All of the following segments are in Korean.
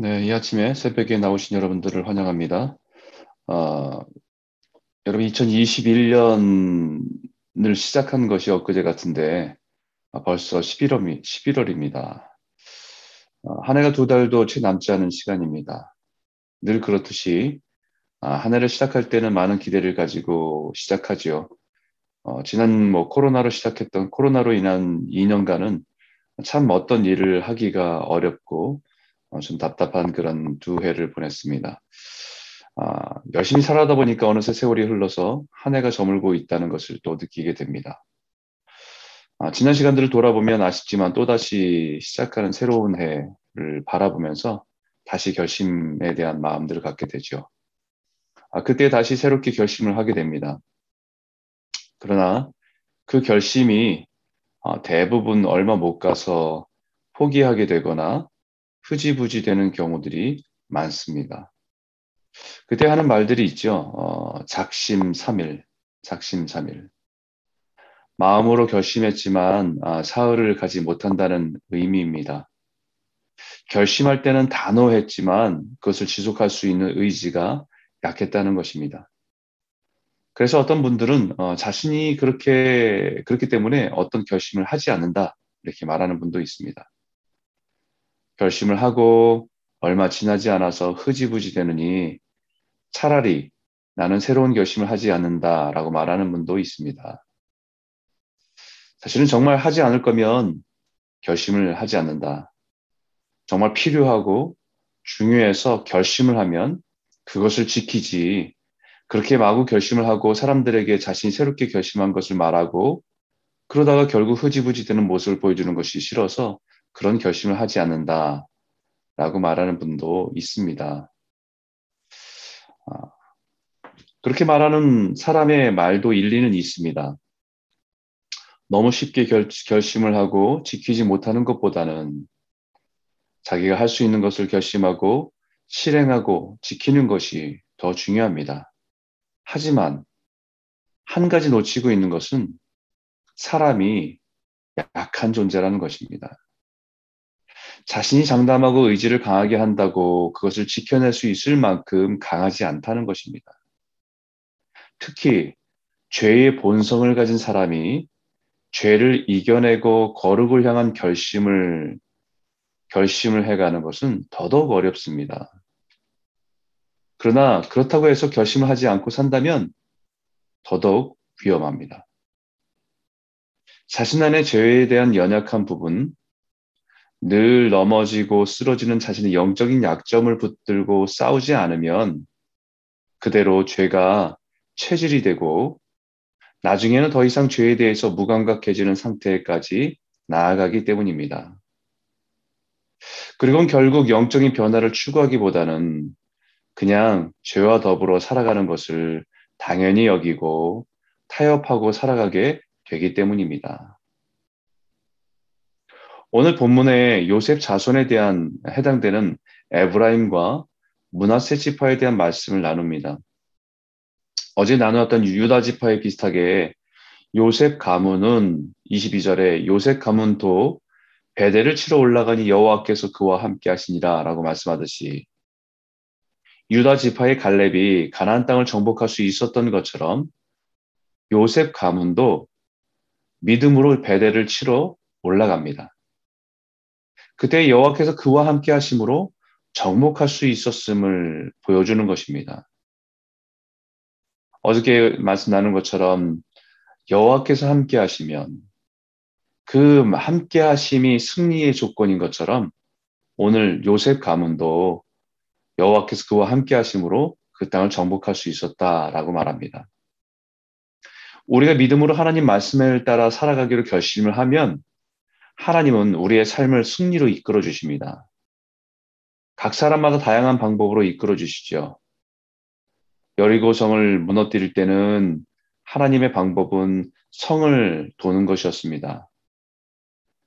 네, 이 아침에 새벽에 나오신 여러분들을 환영합니다. 어, 여러분 2021년을 시작한 것이 엊그제 같은데 아, 벌써 11월, 11월입니다. 어, 한 해가 두 달도 채 남지 않은 시간입니다. 늘 그렇듯이 아, 한 해를 시작할 때는 많은 기대를 가지고 시작하지요. 어, 지난 뭐 코로나로 시작했던 코로나로 인한 2년간은 참 어떤 일을 하기가 어렵고 어, 좀 답답한 그런 두 해를 보냈습니다. 아, 열심히 살아다 보니까 어느새 세월이 흘러서 한 해가 저물고 있다는 것을 또 느끼게 됩니다. 아, 지난 시간들을 돌아보면 아쉽지만 또다시 시작하는 새로운 해를 바라보면서 다시 결심에 대한 마음들을 갖게 되죠. 아, 그때 다시 새롭게 결심을 하게 됩니다. 그러나 그 결심이 어, 대부분 얼마 못 가서 포기하게 되거나 흐지부지 되는 경우들이 많습니다. 그때 하는 말들이 있죠. 어, 작심 삼일, 작심 삼일. 마음으로 결심했지만 아, 사흘을 가지 못한다는 의미입니다. 결심할 때는 단호했지만 그것을 지속할 수 있는 의지가 약했다는 것입니다. 그래서 어떤 분들은 어, 자신이 그렇게 그렇기 때문에 어떤 결심을 하지 않는다 이렇게 말하는 분도 있습니다. 결심을 하고 얼마 지나지 않아서 흐지부지 되느니 차라리 나는 새로운 결심을 하지 않는다 라고 말하는 분도 있습니다. 사실은 정말 하지 않을 거면 결심을 하지 않는다. 정말 필요하고 중요해서 결심을 하면 그것을 지키지. 그렇게 마구 결심을 하고 사람들에게 자신이 새롭게 결심한 것을 말하고 그러다가 결국 흐지부지 되는 모습을 보여주는 것이 싫어서 그런 결심을 하지 않는다. 라고 말하는 분도 있습니다. 아, 그렇게 말하는 사람의 말도 일리는 있습니다. 너무 쉽게 결, 결심을 하고 지키지 못하는 것보다는 자기가 할 수 있는 것을 결심하고 실행하고 지키는 것이 더 중요합니다. 하지만 한 가지 놓치고 있는 것은 사람이 약한 존재라는 것입니다. 자신이 장담하고 의지를 강하게 한다고 그것을 지켜낼 수 있을 만큼 강하지 않다는 것입니다. 특히 죄의 본성을 가진 사람이 죄를 이겨내고 거룩을 향한 결심을 결심을 해가는 것은 더더욱 어렵습니다. 그러나 그렇다고 해서 결심을 하지 않고 산다면 더더욱 위험합니다. 자신 안의 죄에 대한 연약한 부분, 늘 넘어지고 쓰러지는 자신의 영적인 약점을 붙들고 싸우지 않으면 그대로 죄가 체질이 되고 나중에는 더 이상 죄에 대해서 무감각해지는 상태까지 나아가기 때문입니다. 그리고 결국 영적인 변화를 추구하기보다는 그냥 죄와 더불어 살아가는 것을 당연히 여기고 타협하고 살아가게 되기 때문입니다. 오늘 본문의 요셉 자손에 대한 해당되는 에브라임과 문하세 지파에 대한 말씀을 나눕니다. 어제 나누었던 유다 지파에 비슷하게 요셉 가문은 22절에 요셉 가문도 베델을 치러 올라가니 여호와께서 그와 함께 하시니라 라고 말씀하듯이 유다 지파의 갈렙이 가나안 땅을 정복할 수 있었던 것처럼 요셉 가문도 믿음으로 베델을 치러 올라갑니다. 그때 여호와께서 그와 함께 하심으로 정복할 수 있었음을 보여주는 것입니다. 어저께 말씀 나눈 것처럼 여호와께서 함께 하시면 그 함께 하심이 승리의 조건인 것처럼 오늘 요셉 가문도 여호와께서 그와 함께 하심으로 그 땅을 정복할 수 있었다라고 말합니다. 우리가 믿음으로 하나님 말씀을 따라 살아가기로 결심을 하면 하나님은 우리의 삶을 승리로 이끌어 주십니다. 각 사람마다 다양한 방법으로 이끌어 주시죠. 여리고성을 무너뜨릴 때는 하나님의 방법은 성을 도는 것이었습니다.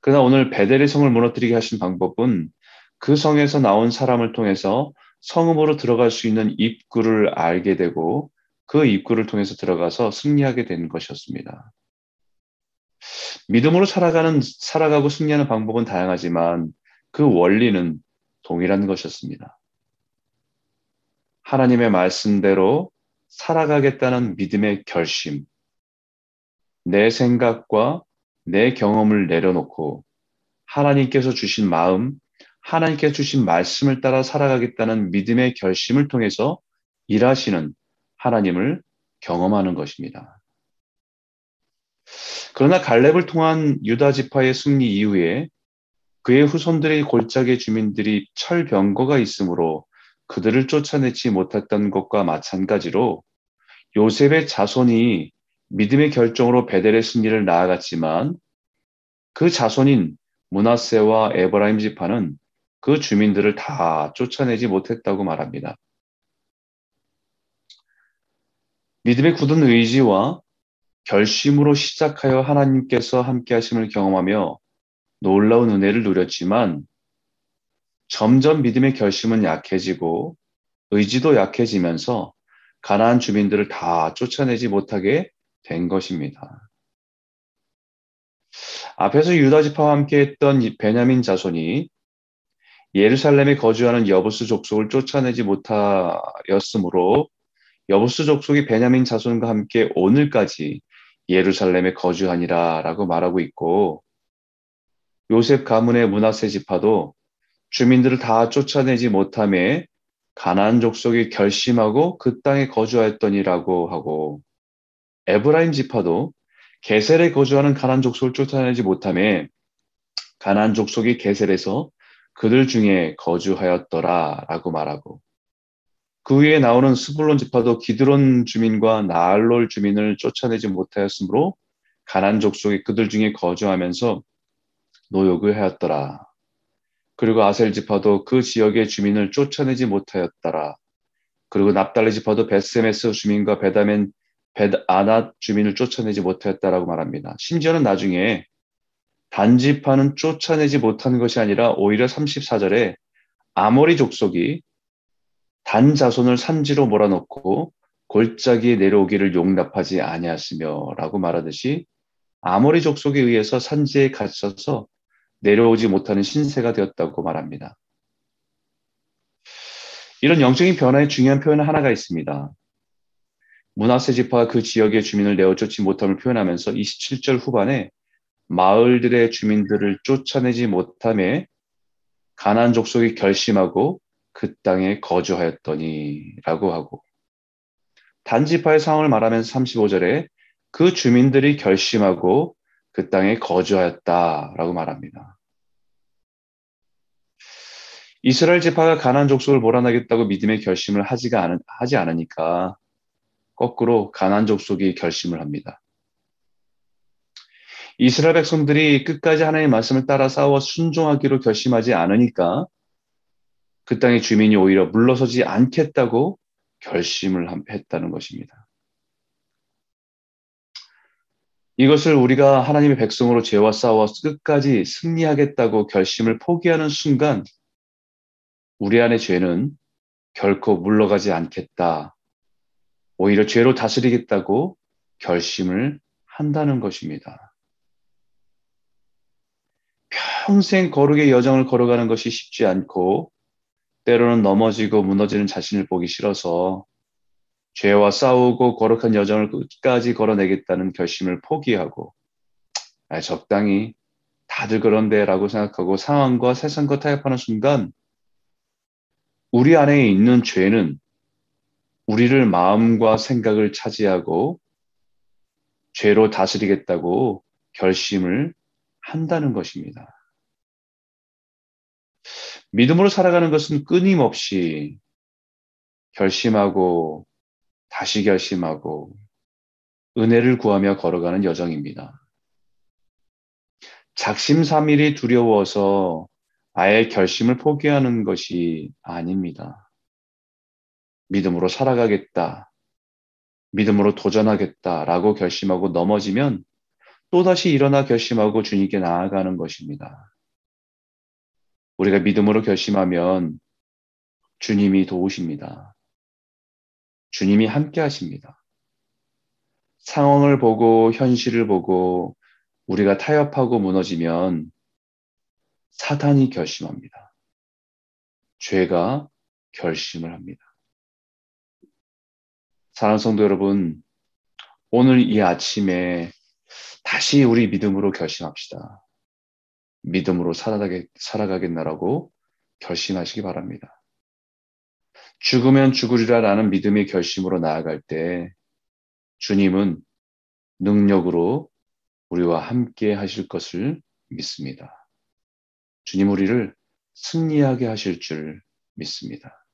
그러나 오늘 베델의 성을 무너뜨리게 하신 방법은 그 성에서 나온 사람을 통해서 성읍으로 들어갈 수 있는 입구를 알게 되고 그 입구를 통해서 들어가서 승리하게 된 것이었습니다. 믿음으로 살아가는, 살아가고 승리하는 방법은 다양하지만 그 원리는 동일한 것이었습니다. 하나님의 말씀대로 살아가겠다는 믿음의 결심, 내 생각과 내 경험을 내려놓고 하나님께서 주신 마음, 하나님께서 주신 말씀을 따라 살아가겠다는 믿음의 결심을 통해서 일하시는 하나님을 경험하는 것입니다. 그러나 갈렙을 통한 유다 지파의 승리 이후에 그의 후손들의 골짜기 주민들이 철병거가 있으므로 그들을 쫓아내지 못했던 것과 마찬가지로 요셉의 자손이 믿음의 결정으로 베델의 승리를 나아갔지만 그 자손인 문하세와 에브라임 지파는 그 주민들을 다 쫓아내지 못했다고 말합니다. 믿음의 굳은 의지와 결심으로 시작하여 하나님께서 함께 하심을 경험하며 놀라운 은혜를 누렸지만 점점 믿음의 결심은 약해지고 의지도 약해지면서 가나안 주민들을 다 쫓아내지 못하게 된 것입니다. 앞에서 유다 지파와 함께 했던 베냐민 자손이 예루살렘에 거주하는 여부스 족속을 쫓아내지 못하였으므로 여부스 족속이 베냐민 자손과 함께 오늘까지 예루살렘에 거주하니라 라고 말하고 있고 요셉 가문의 문하세 지파도 주민들을 다 쫓아내지 못함에 가나안 족속이 결심하고 그 땅에 거주하였더니라고 하고 에브라임 지파도 게셀에 거주하는 가나안 족속을 쫓아내지 못함에 가나안 족속이 게셀에서 그들 중에 거주하였더라라고 말하고 그 위에 나오는 스불론 지파도 기드론 주민과 나알롤 주민을 쫓아내지 못하였으므로 가난 족속이 그들 중에 거주하면서 노역을 하였더라. 그리고 아셀 지파도 그 지역의 주민을 쫓아내지 못하였더라. 그리고 납달리 지파도 베스메스 주민과 베다멘 베아낫 주민을 쫓아내지 못하였다라고 말합니다. 심지어는 나중에 단지파는 쫓아내지 못한 것이 아니라 오히려 34절에 아모리 족속이 단 자손을 산지로 몰아넣고 골짜기에 내려오기를 용납하지 아니하시며라고 말하듯이 아모리 족속에 의해서 산지에 갇혀서 내려오지 못하는 신세가 되었다고 말합니다. 이런 영적인 변화의 중요한 표현 하나가 있습니다. 문하세 지파가 그 지역의 주민을 내어 쫓지 못함을 표현하면서 27절 후반에 마을들의 주민들을 쫓아내지 못함에 가난 족속이 결심하고 그 땅에 거주하였더니라고 하고 단지파의 상황을 말하면서 35절에 그 주민들이 결심하고 그 땅에 거주하였다라고 말합니다. 이스라엘 지파가 가난 족속을 몰아내겠다고 믿음의 결심을 하지가 않, 하지 않으니까 거꾸로 가난 족속이 결심을 합니다. 이스라엘 백성들이 끝까지 하나님의 말씀을 따라 싸워 순종하기로 결심하지 않으니까 그 땅의 주민이 오히려 물러서지 않겠다고 결심을 했다는 것입니다. 이것을 우리가 하나님의 백성으로 죄와 싸워 끝까지 승리하겠다고 결심을 포기하는 순간 우리 안의 죄는 결코 물러가지 않겠다. 오히려 죄로 다스리겠다고 결심을 한다는 것입니다. 평생 거룩의 여정을 걸어가는 것이 쉽지 않고 때로는 넘어지고 무너지는 자신을 보기 싫어서 죄와 싸우고 거룩한 여정을 끝까지 걸어내겠다는 결심을 포기하고 아, 적당히 다들 그런데라고 생각하고 상황과 세상과 타협하는 순간 우리 안에 있는 죄는 우리를 마음과 생각을 차지하고 죄로 다스리겠다고 결심을 한다는 것입니다. 믿음으로 살아가는 것은 끊임없이 결심하고 다시 결심하고 은혜를 구하며 걸어가는 여정입니다. 작심삼일이 두려워서 아예 결심을 포기하는 것이 아닙니다. 믿음으로 살아가겠다. 믿음으로 도전하겠다라고 결심하고 넘어지면 또다시 일어나 결심하고 주님께 나아가는 것입니다. 우리가 믿음으로 결심하면 주님이 도우십니다. 주님이 함께 하십니다. 상황을 보고 현실을 보고 우리가 타협하고 무너지면 사탄이 결심합니다. 죄가 결심을 합니다. 사랑하는 성도 여러분, 오늘 이 아침에 다시 우리 믿음으로 결심합시다. 믿음으로 살아가겠, 살아가겠나라고 결심하시기 바랍니다. 죽으면 죽으리라라는 믿음의 결심으로 나아갈 때 주님은 능력으로 우리와 함께 하실 것을 믿습니다. 주님 우리를 승리하게 하실 줄 믿습니다.